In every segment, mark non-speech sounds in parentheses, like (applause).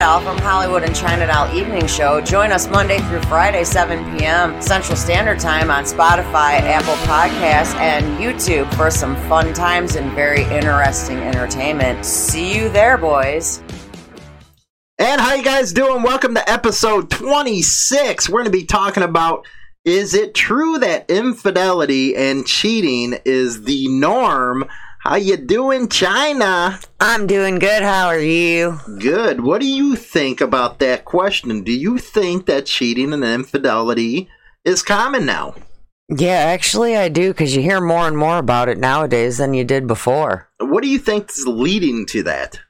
From Hollywood and China Doll Evening Show. Join us Monday through Friday, 7 p.m. Central Standard Time on Spotify, Apple Podcasts, and YouTube for some fun times and very interesting entertainment. See you there, boys. And how you guys doing? Welcome to episode 26. We're going to be talking about is it true that infidelity and cheating is the norm? How you doing, China? I'm doing good. How are you? Good. What do you think about that question? Do you think that cheating and infidelity is common now? Yeah, actually, I do because you hear more and more about it nowadays than you did before. What do you think is leading to that?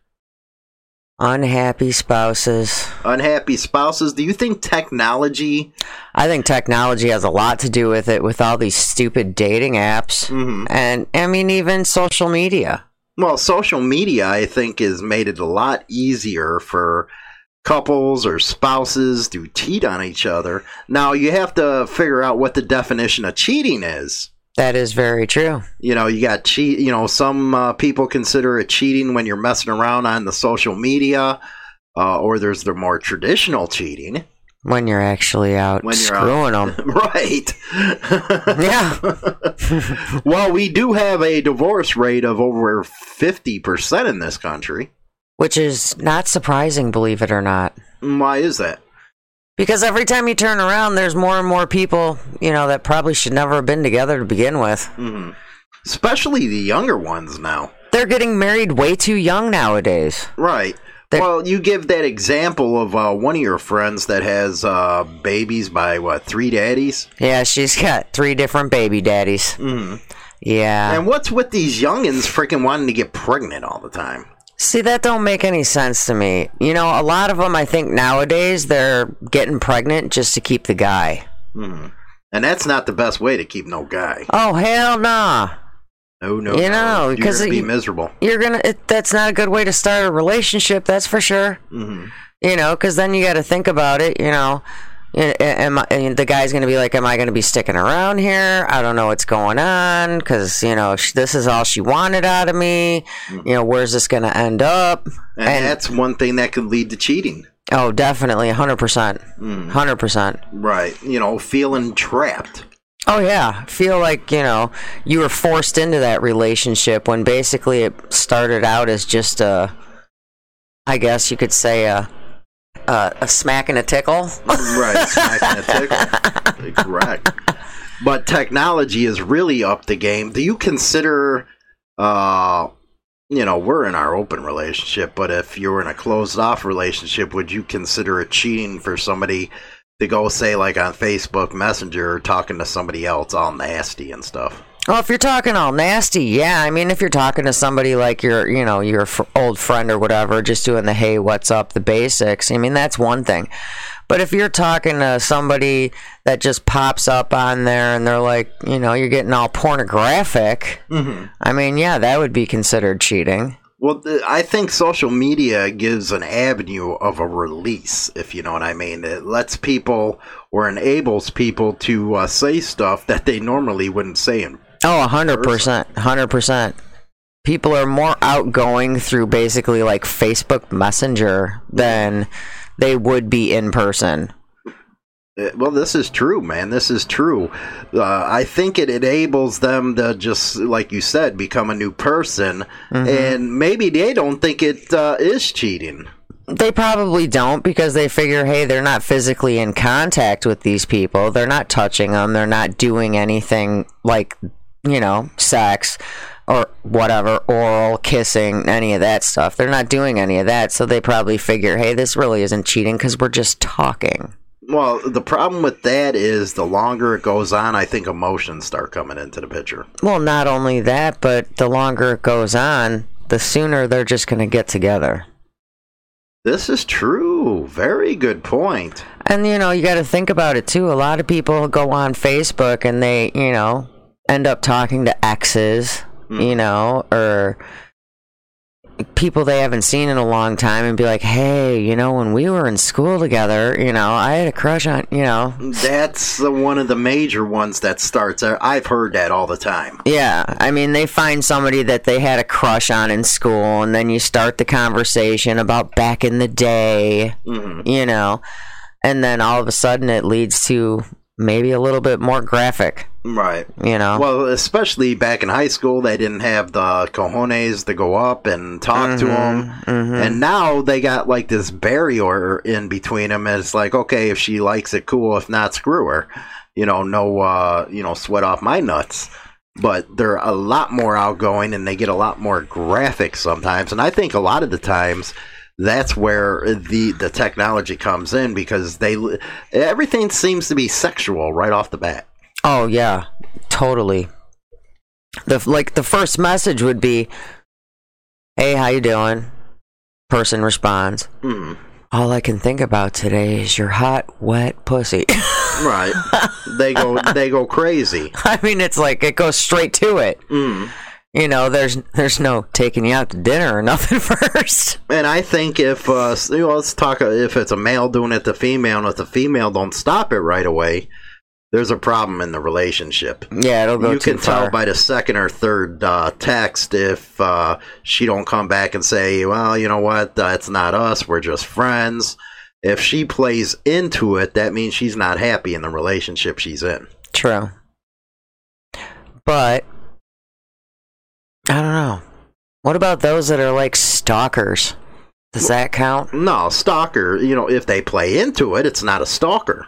Unhappy spouses. Unhappy spouses. Do you think technology? I think technology has a lot to do with it, with all these stupid dating apps, Mhm. and I mean even social media. Well, social media, I think, has made it a lot easier for couples or spouses to cheat on each other. Now, you have to figure out what the definition of cheating is. That is very true. You know, you got cheat. You know, some uh, people consider it cheating when you're messing around on the social media, uh, or there's the more traditional cheating When you're actually out when you're screwing out. them. (laughs) right? (laughs) Yeah. (laughs) well, we do have a divorce rate of over fifty percent in this country. Which is not surprising, believe it or not. Why is that? Because every time you turn around, there's more and more people, you know, that probably should never have been together to begin with. hmm Especially the younger ones now. They're getting married way too young nowadays. Right. They- well, you give that example of uh, one of your friends that has uh, babies by what three daddies. Yeah, she's got three different baby daddies. hmm Yeah. And what's with these youngins freaking wanting to get pregnant all the time? See, that don't make any sense to me. You know, a lot of them, I think nowadays, they're getting pregnant just to keep the guy. hmm And that's not the best way to keep no guy. Oh, hell nah. No, no, You no. know, You're because gonna be miserable. You're gonna, it, that's not a good way to start a relationship, that's for sure. hmm You know, because then you got to think about it, you know. Am I, and the guy's going to be like, Am I going to be sticking around here? I don't know what's going on because, you know, sh- this is all she wanted out of me. You know, where's this going to end up? And, And- that's one thing that could lead to cheating. Oh, definitely. 100%. Mm. 100%. Right. You know, feeling trapped. Oh yeah, feel like you know you were forced into that relationship when basically it started out as just a, I guess you could say a, a, a smack and a tickle. Right. smack and a (laughs) tickle. Correct. But technology is really up the game. Do you consider, uh, you know, we're in our open relationship, but if you're in a closed off relationship, would you consider it cheating for somebody to go say like on Facebook Messenger talking to somebody else all nasty and stuff? Well, if you're talking all nasty, yeah. I mean, if you're talking to somebody like your, you know, your f- old friend or whatever, just doing the hey, what's up, the basics. I mean, that's one thing. But if you're talking to somebody that just pops up on there and they're like, you know, you're getting all pornographic, Mm-hmm. I mean, yeah, that would be considered cheating. Well, th- I think social media gives an avenue of a release, if you know what I mean. It lets people or enables people to uh, say stuff that they normally wouldn't say in Oh, a hundred percent, hundred percent. People are more outgoing through basically like Facebook Messenger than they would be in person. Uh, Well, this is true, man. This is true. Uh, I think it enables them to just, like you said, become a new person, and maybe they don't think it uh, is cheating. They probably don't because they figure, hey, they're not physically in contact with these people. They're not touching them. They're not doing anything like, you know, sex or whatever, oral, kissing, any of that stuff. They're not doing any of that. So they probably figure, hey, this really isn't cheating because we're just talking. Well, the problem with that is the longer it goes on, I think emotions start coming into the picture. Well, not only that, but the longer it goes on, the sooner they're just going to get together. This is true. Very good point. And you know, you got to think about it too. A lot of people go on Facebook and they, you know, end up talking to exes, you know, or people they haven't seen in a long time and be like, "Hey, you know, when we were in school together, you know, I had a crush on, you know." That's the, one of the major ones that starts. I- I've heard that all the time. Yeah, I mean, they find somebody that they had a crush on in school, and then you start the conversation about back in the day, hmm you know, and then all of a sudden it leads to maybe a little bit more graphic, Right. you know. Well, especially back in high school, they didn't have the cojones to go up and talk to them. Mhm. And now they got like this barrier in between them. And it's like, okay, if she likes it, cool. If not, screw her. You know, no, uh, you know, sweat off my nuts. But they're a lot more outgoing and they get a lot more graphic sometimes. And I think a lot of the times that's where the the technology comes in because they everything seems to be sexual right off the bat. Oh yeah, totally. The like the first message would be, "Hey, how you doing?" Person responds, Mm, "All I can think about today is your hot, wet pussy." (laughs) right. they go they go crazy. (laughs) I mean, it's like it goes straight to it. Mm. You know, there's there's no taking you out to dinner or (laughs) nothing first. And I think if uh, you know, let's talk if it's a male doing it to female, and if the female don't stop it right away, there's a problem in the relationship. Yeah, it'll go you too can far. tell by the second or third uh, text if uh, she don't come back and say, "Well, you know what? That's not us. We're just friends." If she plays into it, that means she's not happy in the relationship she's in. True. But I don't know. What about those that are like stalkers? Does that count? No, stalker. You know, if they play into it, it's not a stalker.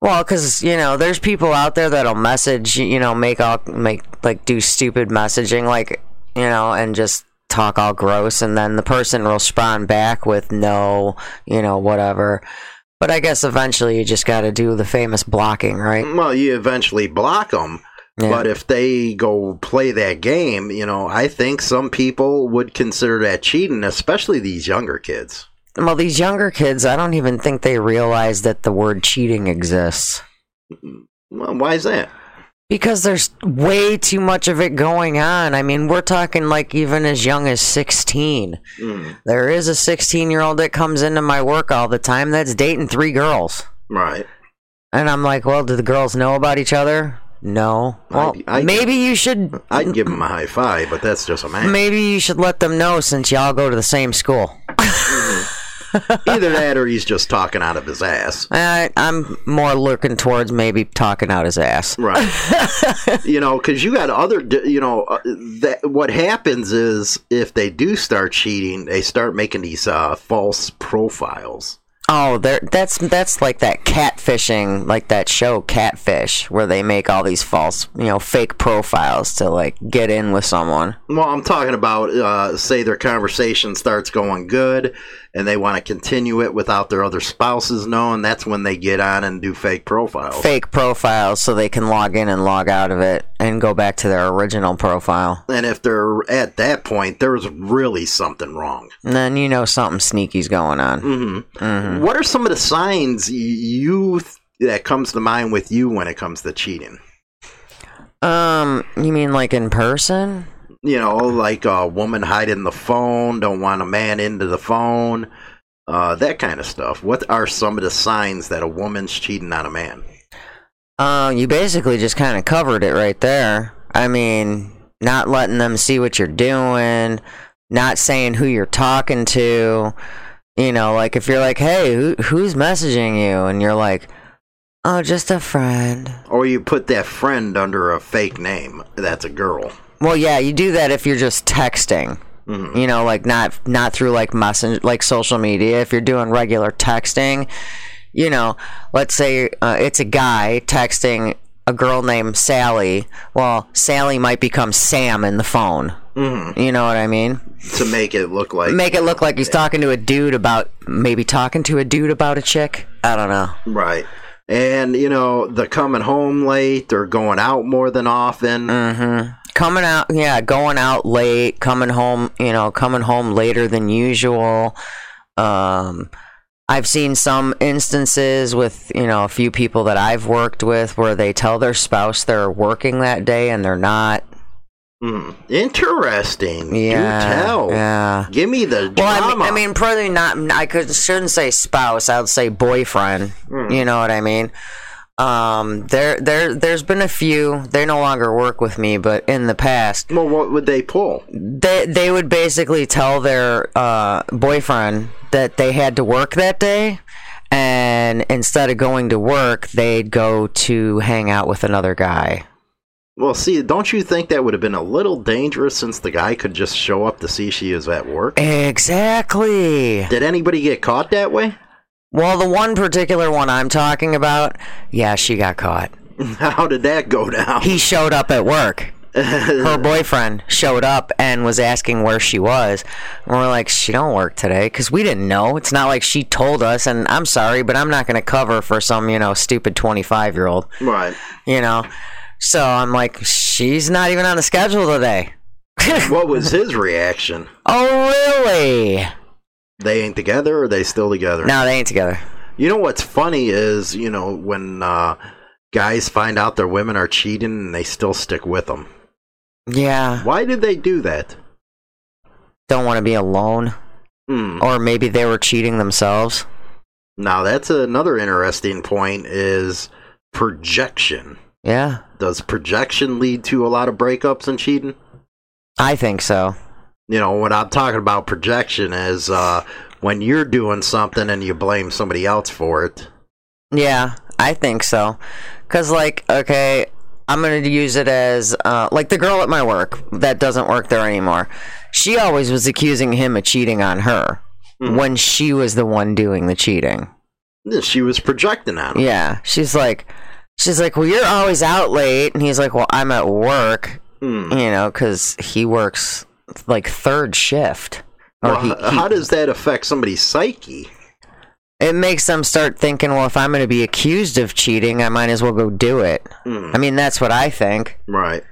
Well, because you know, there's people out there that'll message, you know, make all make like do stupid messaging, like you know, and just talk all gross, and then the person will respond back with no, you know, whatever. But I guess eventually you just got to do the famous blocking, right? Well, you eventually block them. Yeah. But if they go play that game, you know, I think some people would consider that cheating, especially these younger kids. Well, these younger kids, I don't even think they realize that the word cheating exists. Well, why is that? Because there's way too much of it going on. I mean, we're talking like even as young as 16. Mm, There is a 16 year old that comes into my work all the time that's dating three girls. right. And I'm like, well, do the girls know about each other? No. Well, I- I- maybe you should. I'd give them a high five, but that's just a man. Maybe you should let them know since y'all go to the same school. Either that or he's just talking out of his ass. (laughs) I, I'm more looking towards maybe talking out his ass. Right. (laughs) you know, because you got other, you know, uh, that what happens is if they do start cheating, they start making these uh, false profiles. Oh. That's that's like that catfishing, like that show Catfish, where they make all these false, you know, fake profiles to like get in with someone. Well, I'm talking about, uh, say their conversation starts going good and they want to continue it without their other spouses knowing. That's when they get on and do fake profiles. Fake profiles so they can log in and log out of it and go back to their original profile. And if they're at that point, there's really something wrong. And then you know something sneaky's going on. hmm hmm What are some of the signs you th- that comes to mind with you when it comes to cheating? Um, you mean like in person? You know, like a woman hiding the phone, don't want a man into the phone, uh, that kind of stuff. What are some of the signs that a woman's cheating on a man? Uh, you basically just kind of covered it right there. I mean, not letting them see what you're doing, not saying who you're talking to. You know, like if you're like, "Hey, who, who's messaging you?" and you're like, "Oh, just a friend." Or you put that friend under a fake name. That's a girl. Well, yeah, you do that if you're just texting. Mhm. You know, like not not through like messenger, like social media. If you're doing regular texting, you know, let's say uh, it's a guy texting a girl named Sally. Well, Sally might become Sam in the phone. Mhm. You know what I mean? To make it look like. Make it look like he's talking to a dude about maybe talking to a dude about a chick. I don't know. Right. And, you know, the coming home late or going out more than often. Mm-hmm. Coming out, yeah, going out late, coming home, you know, coming home later than usual. Um, I've seen some instances with, you know, a few people that I've worked with where they tell their spouse they're working that day and they're not. Hmm. Interesting. Yeah, Do tell. yeah. Give me the Well, I drama. mean, I mean, probably not. I could shouldn't say spouse. I would say boyfriend. Hmm. You know what I mean? Um, there, there, there's been a few. They no longer work with me, but in the past, well, what would they pull? they they would basically tell their uh, boyfriend that they had to work that day, and instead of going to work, they'd go to hang out with another guy. Well, see, don't you think that would have been a little dangerous since the guy could just show up to see she is at work? Exactly. Did anybody get caught that way? Well, the one particular one I'm talking about, yeah, she got caught. (laughs) How did that go down? He showed up at work. (laughs) Her boyfriend showed up and was asking where she was. And we're like, she don't work today because we didn't know. It's not like she told us. And I'm sorry, but I'm not going to cover for some, you know, stupid 25 year old, right. you know. So I'm like, she's not even on the schedule today. (laughs) What was his reaction? Oh, really? They ain't together or they still together? No, they ain't together. You know what's funny is, you know, when uh, guys find out their women are cheating and they still stick with them. Yeah. Why did they do that? Don't want to be alone. Hmm. Or maybe they were cheating themselves. Now that's another interesting point is projection. Yeah. Does projection lead to a lot of breakups and cheating? I think so. You know, what I'm talking about projection is uh, when you're doing something and you blame somebody else for it. Yeah, I think so. Cause like, okay, I'm gonna use it as uh, like the girl at my work that doesn't work there anymore. She always was accusing him of cheating on her Mhm. when she was the one doing the cheating. She was projecting on him. Yeah, she's like, she's like, well, you're always out late, and he's like, well, I'm at work, Hmm. you know, cause he works like third shift. Or Well, he, he- how does that affect somebody's psyche? it makes them start thinking, well, if I'm going to be accused of cheating, I might as well go do it. Hmm. I mean, that's what I think. Right.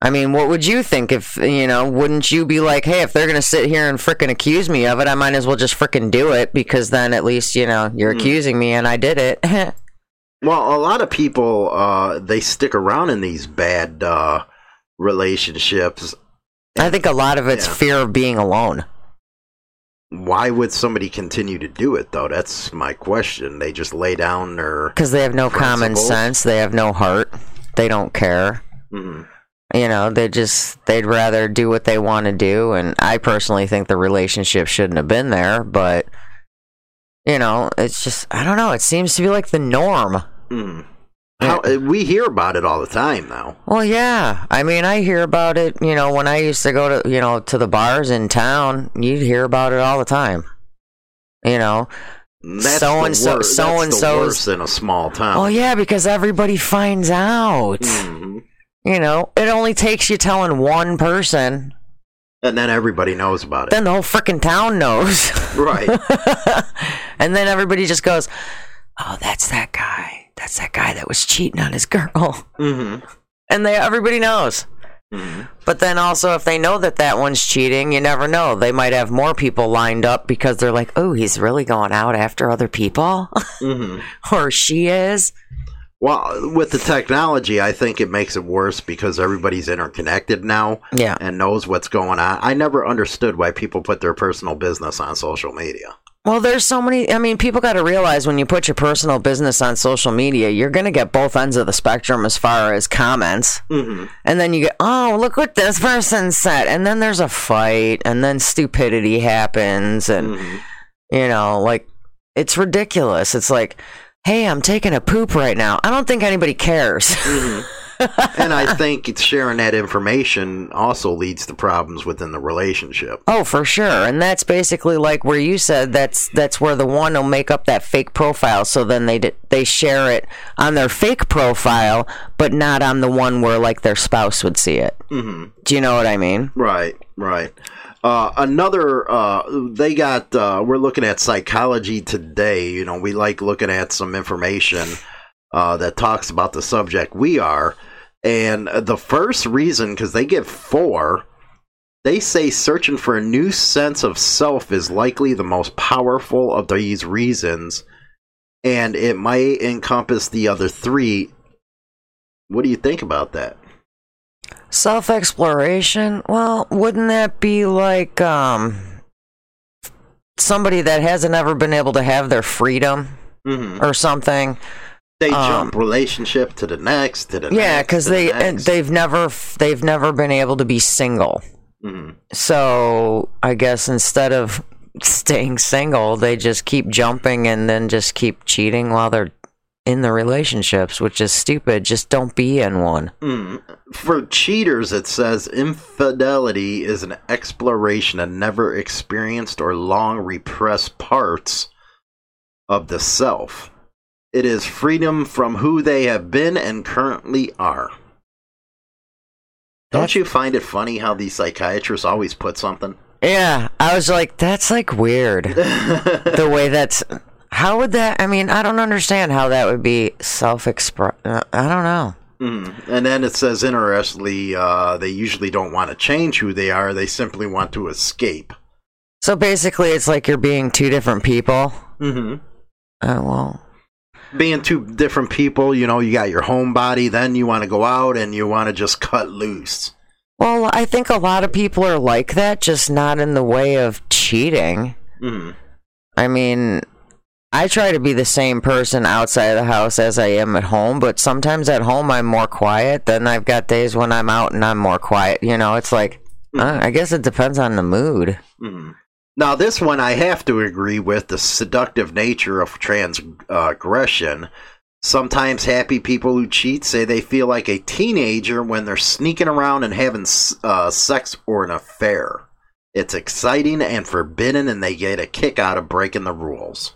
I mean, what would you think if, you know, wouldn't you be like, hey, if they're going to sit here and frickin' accuse me of it, I might as well just frickin' do it because then at least, you know, you're Hmm. accusing me and I did it. (laughs) Well, a lot of people uh, they stick around in these bad uh, relationships. I think a lot of it's Yeah. fear of being alone. Why would somebody continue to do it though? That's my question. They just lay down their. Because they have no common sense. They have no heart. They don't care. Mm, You know, they just, they'd rather do what they want to do. And I personally think the relationship shouldn't have been there. But, you know, it's just, I don't know. It seems to be like the norm. mm. How, uh, we hear about it all the time though. Well, yeah. I mean, I hear about it. You know, when I used to go to you know to the bars in town, you'd hear about it all the time. You know. That's the wor- that's the so-and-so's- worst in a small town. Oh yeah, because everybody finds out. Mhm. You know, it only takes you telling one person, And then everybody knows about it. then the whole freaking town knows. (laughs) right. and then everybody just goes, "Oh, that's that guy. That's that guy that was cheating on his girl." hmm (laughs) And they everybody knows. hmm But then also, if they know that that one's cheating, you never know. They might have more people lined up because they're like, oh, he's really going out after other people? (laughs) hmm or she is? Well, with the technology, I think it makes it worse because everybody's interconnected now Yeah. and knows what's going on. I never understood why people put their personal business on social media. Well, there's so many. I mean, people got to realize when you put your personal business on social media, you're going to get both ends of the spectrum as far as comments. Mm-hmm. And then you get, oh, look what this person said. And then there's a fight, and then stupidity happens. And, Mm-hmm. you know, like, it's ridiculous. It's like, hey, I'm taking a poop right now. I don't think anybody cares. Mm-hmm. (laughs) (laughs) and I think it's sharing that information also leads to problems within the relationship. oh, for sure. And that's basically like where you said that's that's where the one will make up that fake profile. So then they d- they share it on their fake profile, but not on the one where like their spouse would see it. Mm-hmm. Do you know what I mean? Right, right. Uh, another, uh, they got, uh, we're looking at psychology today. You know, we like looking at some information uh, that talks about the subject we are. And the first reason, because they give four, they say searching for a new sense of self is likely the most powerful of these reasons. And it might encompass the other three. What do you think about that? Self exploration? Well, wouldn't that be like um somebody that hasn't ever been able to have their freedom hmm or something? They Um, jump relationship to the next, to the Yeah, because the they and next. they've never they've never been able to be single. Mhm. So I guess instead of staying single, they just keep jumping and then just keep cheating while they're in the relationships, which is stupid. Just don't be in one. Mm. For cheaters, it says infidelity is an exploration of never experienced or long repressed parts of the self. It is freedom from who they have been and currently are. Don't you find it funny how these psychiatrists always put something? Yeah, I was like, that's like weird. (laughs) the way that's. How would that? I mean, I don't understand how that would be self express. I don't know. Mm. And then it says, interestingly, uh, they usually don't want to change who they are, they simply want to escape. So basically, it's like you're being two different people. Mm-hmm. Oh well. Being two different people, you know, you got your home body, then you want to go out and you want to just cut loose. Well, I think a lot of people are like that, just not in the way of cheating. Mm. I mean, I try to be the same person outside of the house as I am at home, but sometimes at home I'm more quiet. Then I've got days when I'm out and I'm more quiet. You know, it's like, uh, I guess it depends on the mood. Mm. Now, this one I have to agree with the seductive nature of transgression. Sometimes happy people who cheat say they feel like a teenager when they're sneaking around and having uh, sex or an affair. It's exciting and forbidden, and they get a kick out of breaking the rules.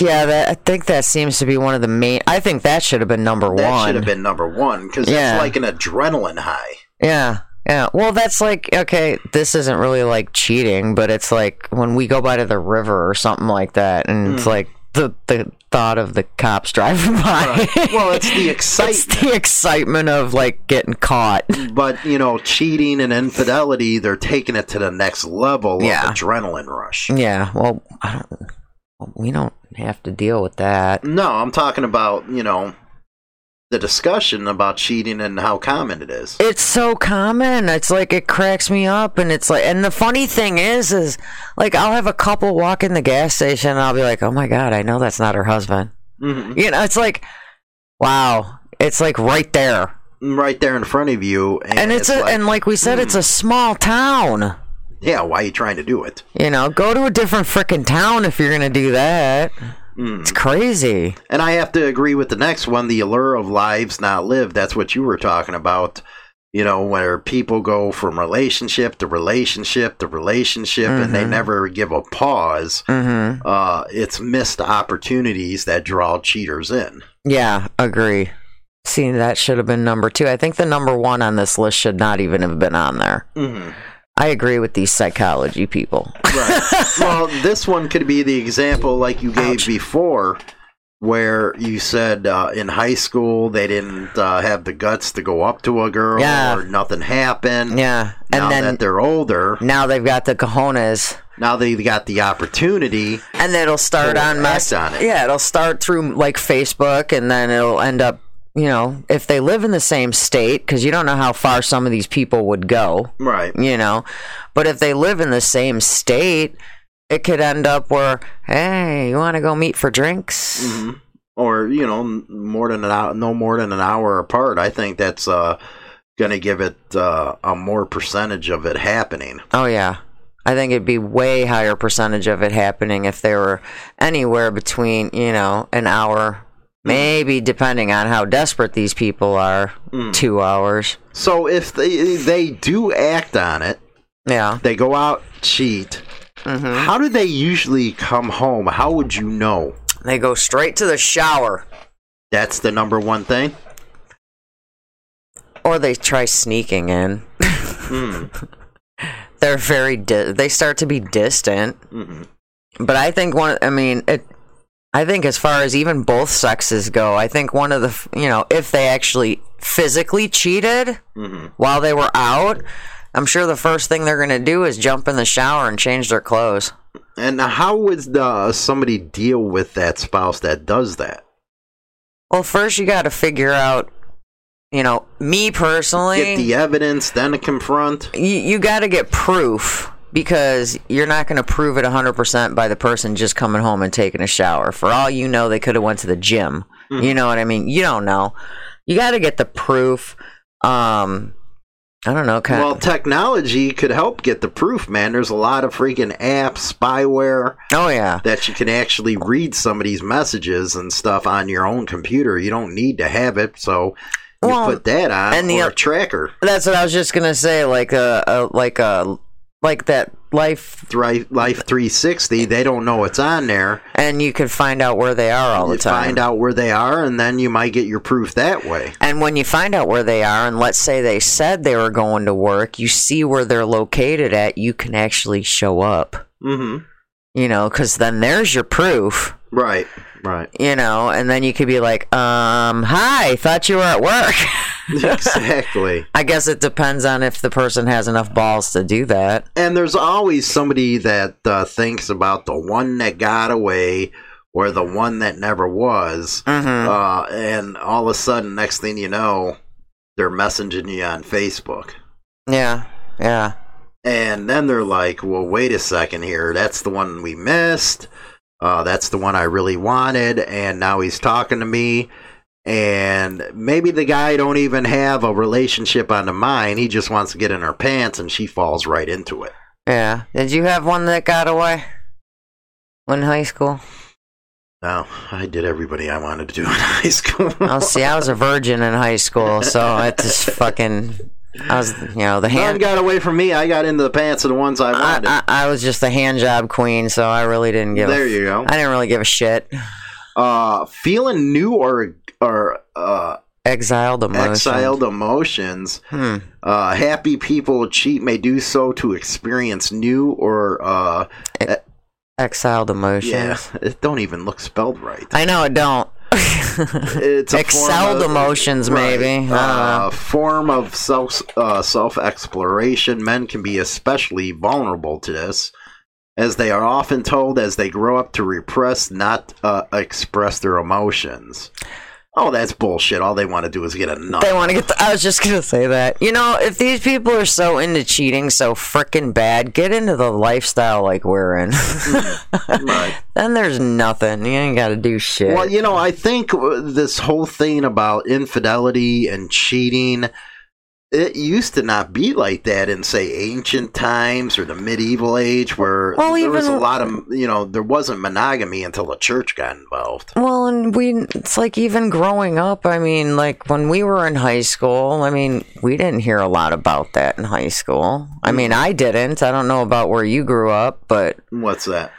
Yeah, that, I think that seems to be one of the main. I think that should have been number That one. That should have been number one because Yeah. it's like an adrenaline high. Yeah. Yeah. Well, that's like, okay, this isn't really like cheating, but it's like when we go by to the river or something like that, and it's Hmm. like the, the thought of the cops driving (laughs) by. Well, it's the it's excitement. the excitement of like getting caught. but you know, cheating and infidelity, they're taking it to the next level Yeah. of adrenaline rush. Yeah. Well, I don't, we don't have to deal with that. No, I'm talking about, you know, the discussion about cheating and how common it is. It's so common. It's like it cracks me up, and it's like, and the funny thing is, is like I'll have a couple walk in the gas station, and I'll be like, "Oh my god, I know that's not her husband." Mhm. You know, it's like, wow, it's like right there, Right there in front of you. And, and it's, a, like, and like we said, it's a small town. yeah, why are you trying to do it? You know, go to a different freaking town if you're gonna do that. Mm. It's crazy. And I have to agree with the next one the allure of lives not lived. That's what you were talking about. You know, where people go from relationship to relationship to relationship and they Mhm. never give a pause. Mm-hmm. Uh, it's missed opportunities that draw cheaters in. Yeah, agree. See, that should have been number two. I think the number one on this list should not even have been on there. Mm-hmm. I agree with these psychology people. Right. (laughs) well, this one could be the example like you gave Ouch. before, where you said uh, in high school they didn't uh, have the guts to go up to a girl Yeah. or nothing happened. Yeah, Now and then that they're older, now they've got the cojones, now they've got the opportunity. and then it'll start on mess. on it. Yeah, it'll start through like Facebook, and then it'll end up. You know, if they live in the same state, because you don't know how far some of these people would go. Right. You know, but if they live in the same state, it could end up where, hey, you want to go meet for drinks? hmm Or you know, more than an hour, no more than an hour apart. I think that's uh, going to give it uh, a more percentage of it happening. Oh yeah. I think it'd be way higher percentage of it happening if they were anywhere between, you know, an hour, maybe depending on how desperate these people are, Mm. 2 hours. So if they they do act on it, Yeah. they go out cheat. hmm How do they usually come home? How would you know? They go straight to the shower That's the number one thing. or they try sneaking in. Mm. (laughs) They're very di- they start to be distant. Mhm. But I think one I mean it I think as far as even both sexes go, I think one of the you know, if they actually physically cheated Mhm. while they were out, I'm sure the first thing they're going to do is jump in the shower and change their clothes. And how would uh, somebody deal with that spouse that does that? Well, first you got to figure out you know, me personally, Get the evidence, then to confront. you, you got to get proof because you're not going to prove it 100% by the person just coming home and taking a shower. For all you know, they could have went to the gym. You know what I mean? You don't know. You got to get the proof. Um, I don't know. Kind Well, technology could help get the proof, man. There's a lot of freaking apps, spyware oh yeah. that you can actually read somebody's messages and stuff on your own computer. You don't need to have it, so you Well, put that on and the or a tracker. That's what I was just gonna say. Like a, a like a like that life, Thri- Life 360, they don't know what's on there. and you can find out where they are all the You time. find out where they are, and then you might get your proof that way. And when you find out where they are, and let's say they said they were going to work, you see where they're located at, you can actually show up. Mm-hmm. You know, because then there's your proof. Right, right. You know, and then you could be like, um, hi, thought you were at work. (laughs) (laughs) exactly. I guess it depends on if the person has enough balls to do that. And there's always somebody that uh, thinks about the one that got away or the one that never was. Mm-hmm. Uh, and all of a sudden, next thing you know, they're messaging you on Facebook. Yeah, yeah. And then they're like, well, wait a second here. That's the one we missed. Uh, that's the one I really wanted. And now he's talking to me. And maybe the guy don't even have a relationship on the mind. He just wants to get in her pants and she falls right into it. Yeah. Did you have one that got away? When in high school? No, I did everybody I wanted to do in (laughs) high school. Oh, see, I was a virgin in high school, so it just (laughs) fucking. I was, you know, the None hand. got away from me. I got into the pants of the ones I I, wanted. I, I was just the hand job queen, so I really didn't give. there a, you go. I didn't really give a shit. Uh, feeling new or or uh, Exiled emotion. exiled emotions. Hmm. Uh, happy people cheat may do so to experience new or uh, Exiled emotions. yeah, (laughs) it don't even look spelled right. I know it don't. (laughs) It's a Excelled of- emotions, maybe. I don't Uh, form of self uh, self exploration. Men can be especially vulnerable to this, as they are often told as they grow up to repress, not uh, express their emotions. Oh, that's bullshit. All they want to do is get a nut. They want to get. The, I was just gonna say that. You know, if these people are so into cheating, so freaking bad, get into the lifestyle like we're in. (laughs) Right. then there's nothing. You ain't got to do shit. Well, you know, I think uh, this whole thing about infidelity and cheating, it used to not be like that in, say, ancient times or the medieval age, where Well, there was a lot of, you know, there wasn't monogamy until the church got involved. Well, and we, it's like even growing up, I mean, like when we were in high school, I mean, we didn't hear a lot about that in high school. I mean, mm. I didn't. I don't know about where you grew up, but, What's that?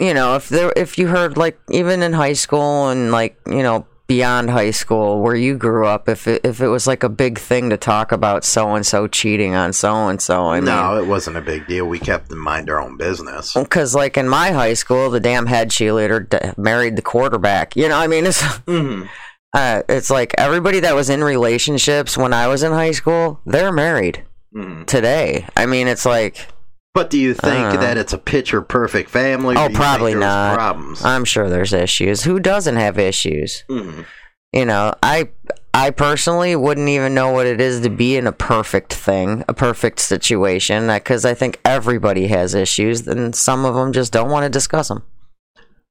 you know, if there, if you heard like even in high school and like, you know, beyond high school where you grew up, if it, if it was like a big thing to talk about so and so cheating on so and so, I mean, no, it wasn't a big deal. We kept in mind our own business. because like in my high school, the damn head cheerleader d- married the quarterback. You know, I mean, it's (laughs) hmm uh, it's like everybody that was in relationships when I was in high school, they're married hmm today. I mean, it's like But do you think Uh. that it's a picture perfect family? Oh, do you think probably not. Problems. I'm sure there's issues. Who doesn't have issues? Mhm. You know, I I personally wouldn't even know what it is to be in a perfect thing, a perfect situation, because I think everybody has issues, and some of them just don't want to discuss them.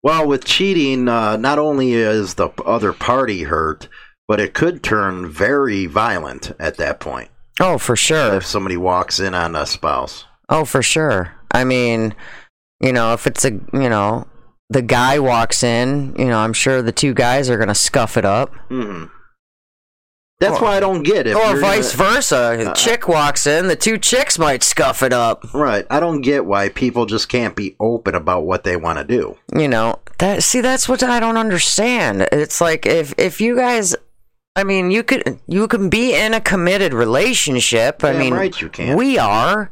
Well, with cheating, uh, not only is the other party hurt, but it could turn very violent at that point Oh, for sure. if somebody walks in on a spouse. Oh, for sure. I mean, you know, if it's a, you know, the guy walks in, you know, I'm sure the two guys are going to scuff it up. hmm That's Or- why I don't get it. or vice versa. The chick walks in, the two chicks might scuff it up. Right. I don't get why people just can't be open about what they want to do. You know, that see that's what I don't understand. It's like if if you guys I mean, you could you can be in a committed relationship. I Damn mean, right you can. we are.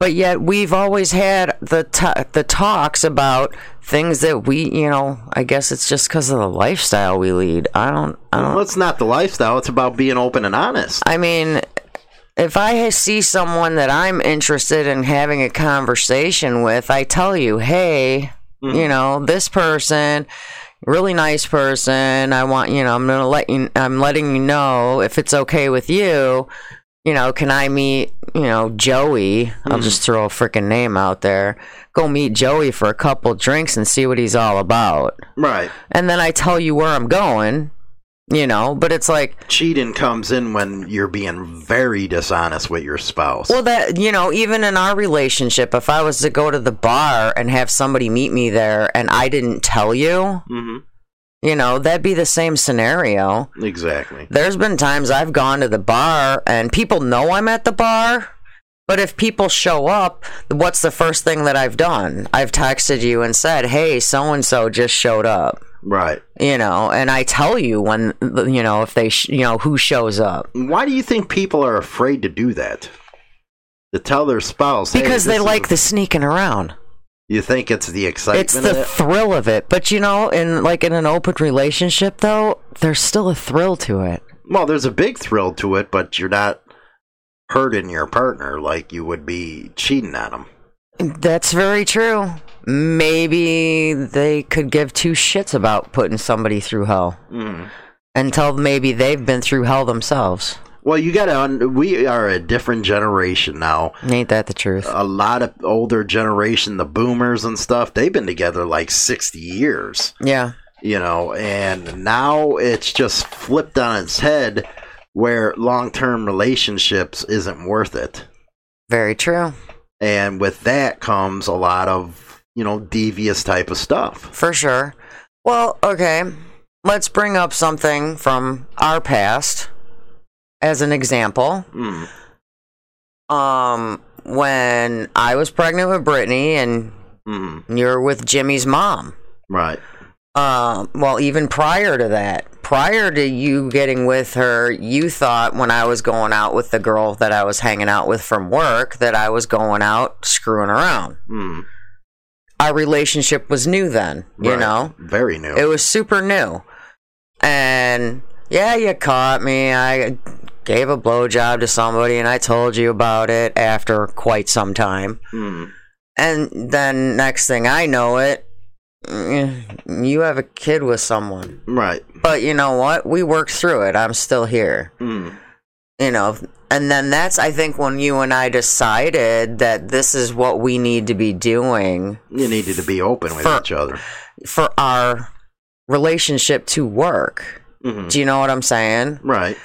But yet we've always had the t- the talks about things that we, you know, I guess it's just cuz of the lifestyle we lead. I don't I don't Well, it's not the lifestyle. It's about being open and honest. I mean, if I see someone that I'm interested in having a conversation with, I tell you, hey, Mhm. you know, this person, really nice person. I want, you know, I'm gonna let you. I'm letting you know if it's okay with you. You know, can I meet, you know, Joey? I'll just throw a freaking name out there. Go meet Joey for a couple drinks and see what he's all about. Right. And then I tell you where I'm going. You know, but it's like, Cheating comes in when you're being very dishonest with your spouse. Well, that you know, even in our relationship, if I was to go to the bar and have somebody meet me there and I didn't tell you, hmm you know, that'd be the same scenario. Exactly. There's been times I've gone to the bar and people know I'm at the bar, but if people show up, what's the first thing that I've done? I've texted you and said, "Hey, so and so just showed up." Right. You know, and I tell you when you know if they sh- you know who shows up Why do you think people are afraid to do that? To tell their spouse hey, because they this is- like the sneaking around. You think it's the excitement? it's the it? thrill of it but you know in like in an open relationship though there's still a thrill to it well, there's a big thrill to it, but you're not hurting your partner like you would be cheating on them. that's very true maybe they could give two shits about putting somebody through hell Mm. until maybe they've been through hell themselves Well, you got to. We are a different generation now. ain't that the truth A lot of older generation, the boomers and stuff, they've been together like 60 years. yeah you know, and now it's just flipped on its head where long term relationships isn't worth it. very true And with that comes a lot of, you know, devious type of stuff. for sure well okay let's bring up something from our past as an example Mm, um when I was pregnant with Brittany and mm, you're with Jimmy's mom. right. Um, well, even prior to that, prior to you getting with her, you thought when I was going out with the girl that I was hanging out with from work that I was going out screwing around. Mm, Our relationship was new then, you know? Very new. It was super new. And yeah, you caught me. I gave a blowjob to somebody and I told you about it after quite some time. Mm, And then next thing I know it, eh, you have a kid with someone. right. But you know what? We worked through it. I'm still here. Mm, You know, and then that's I think when you and I decided that this is what we need to be doing you needed to be open with For- each other. for our relationship to work. hmm Do you know what I'm saying? Right.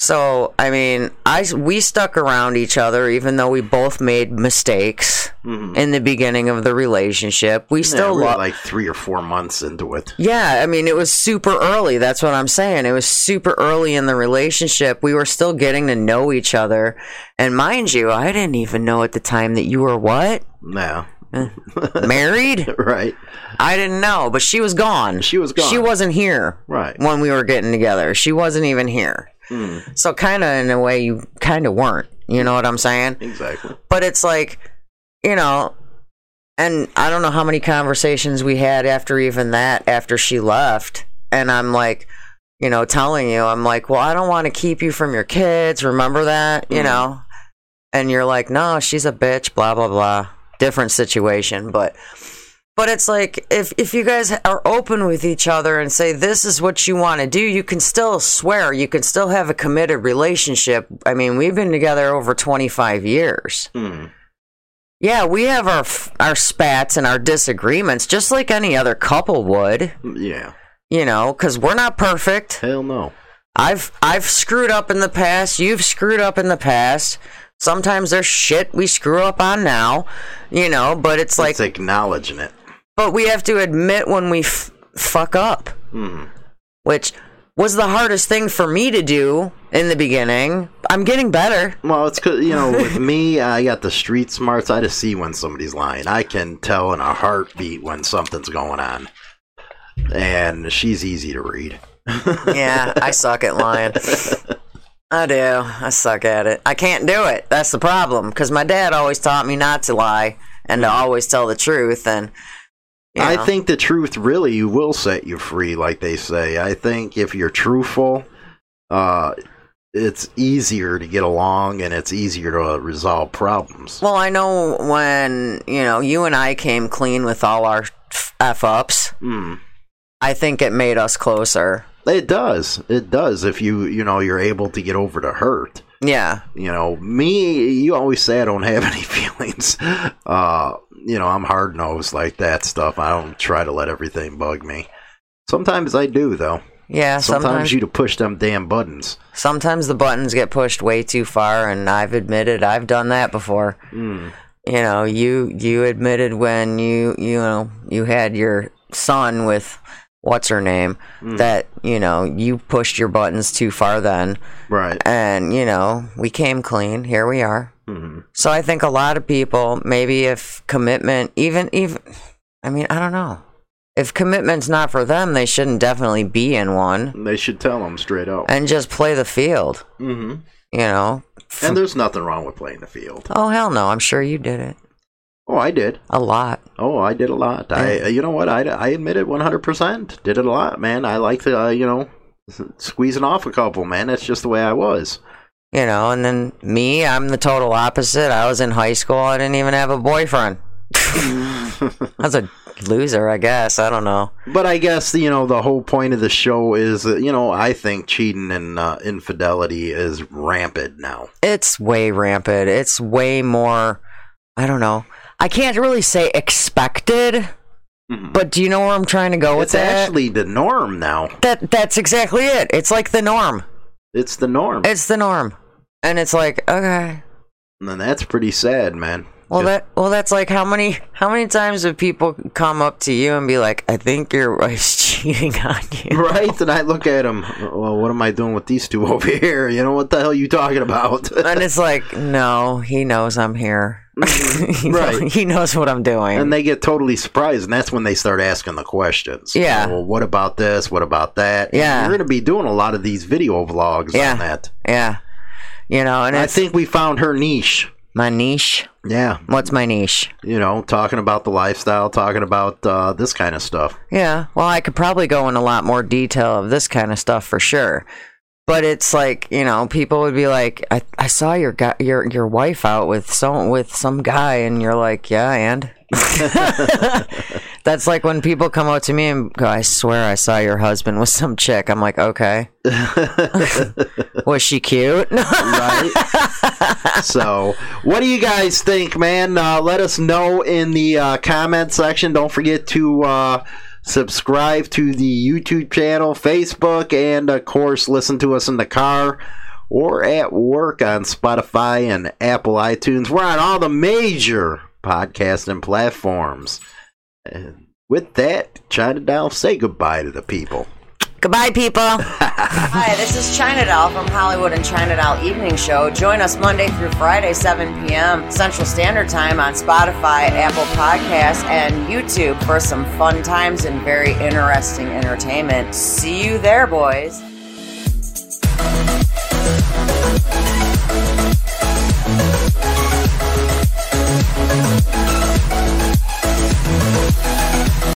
So, I mean, I we stuck around each other even though we both made mistakes hmm in the beginning of the relationship. We yeah, still we were love like three or four months into it. Yeah, I mean, it was super early. That's what I'm saying. It was super early in the relationship. We were still getting to know each other. And mind you, I didn't even know at the time that you were what? Yeah. Married? (laughs) right. I didn't know, but she was gone. She was gone. She wasn't here Right. when we were getting together. She wasn't even here. Mm, So, kind of in a way, you kind of weren't. You know what I'm saying? exactly. But it's like, you know, and I don't know how many conversations we had after even that, after she left. And I'm like, you know, telling you, I'm like, well, I don't want to keep you from your kids. Remember that, you Mhm. know? And you're like, no, she's a bitch, blah, blah, blah. Different situation. But, but it's like, if, if you guys are open with each other and say, this is what you want to do, you can still swear. You can still have a committed relationship. I mean, we've been together over 25 years. Mm, Yeah, we have our our spats and our disagreements, just like any other couple would. yeah. You know, because we're not perfect. Hell no. I've I've screwed up in the past. You've screwed up in the past. Sometimes there's shit we screw up on now. You know, but it's like, it's acknowledging it. But we have to admit when we f- fuck up, Mm, which was the hardest thing for me to do in the beginning. I'm getting better. Well, it's cause you know, with me, I got the street smarts. I just see when somebody's lying. I can tell in a heartbeat when something's going on, and she's easy to read. (laughs) Yeah, I suck at lying. I do. I suck at it. I can't do it. That's the problem. Because my dad always taught me not to lie and to always tell the truth. And I think the truth really will set you free, like they say. I think if you're truthful, uh, it's easier to get along and it's easier to resolve problems. Well, I know when you know you and I came clean with all our f ups. Mm, I think it made us closer. It does. It does. If you you know you're able to get over the hurt. Yeah. You know me. You always say I don't have any (laughs) feelings. Uh, you know I'm hard nosed like that stuff. I don't try to let everything bug me. Sometimes I do though. Yeah, Sometimes, sometimes you to push them damn buttons. sometimes the buttons get pushed way too far and I've admitted I've done that before. Mm. You know, you you admitted when you you know, you had your son with what's her name that, you know, you pushed your buttons too far then Right. and, you know, we came clean. Here we are. hmm So I think a lot of people, maybe if commitment, even even, I mean, I don't know. If commitment's not for them, they shouldn't definitely be in one They should tell them straight up. and just play the field. hmm You know. And there's nothing wrong with playing the field. Oh hell no! I'm sure you did it Oh, I did. a lot. Oh, I did a lot. I, you know what? I, I admit it 100%. Did it a lot, man. I like to, uh, you know, squeezing off a couple, man. That's just the way I was. You know, and then me, I'm the total opposite. I was in high school. I didn't even have a boyfriend. (laughs) I was a loser, I guess. I don't know. But I guess, you know, the whole point of the show is that, you know, I think cheating and uh, infidelity is rampant now. It's way rampant. It's way more. I don't know. I can't really say expected, mm-hmm. but do you know where I'm trying to go with that? It's actually the norm now. that that's exactly it. It's like the norm. It's the norm. It's the norm, and it's like okay. and that's pretty sad, man. Well, Just- that well, that's like how many how many times have people come up to you and be like, "I think your wife's (laughs) cheating on you." (laughs) Right? And I look at him, well, what am I doing with these two (laughs) over here? You know, what the hell are you talking about? And it's like, no, he knows I'm here. (laughs) He know- Right. he knows what I'm doing. and they get totally surprised, and that's when they start asking the questions. Yeah. Well, what about this? What about that? Yeah. We're going to be doing a lot of these video vlogs Yeah. on that. yeah, you know, and I think we found her niche. my niche. Yeah. What's my niche? You know, talking about the lifestyle, talking about uh, this kind of stuff. Yeah, well, I could probably go in a lot more detail of this kind of stuff for sure. But it's like you know, people would be like, "I, I saw your guy, your your wife out with some with some guy," and you're like, "Yeah, and." (laughs) That's like when people come out to me and go, "I swear I saw your husband with some chick." I'm like, "Okay, (laughs) was she cute?" right? so, what do you guys think, man? Uh, let us know in the uh, comment section. Don't forget to uh, subscribe to the YouTube channel, Facebook, and of course, listen to us in the car or at work on Spotify and Apple iTunes. We're on all the major podcasting platforms. And with that, China Doll, say goodbye to the people. Goodbye, people. (laughs) Hi, this is China Doll from Hollywood and China Doll Evening Show. Join us Monday through Friday, 7 p.m. Central Standard Time on Spotify, Apple Podcasts, and YouTube for some fun times and very interesting entertainment. See you there, boys.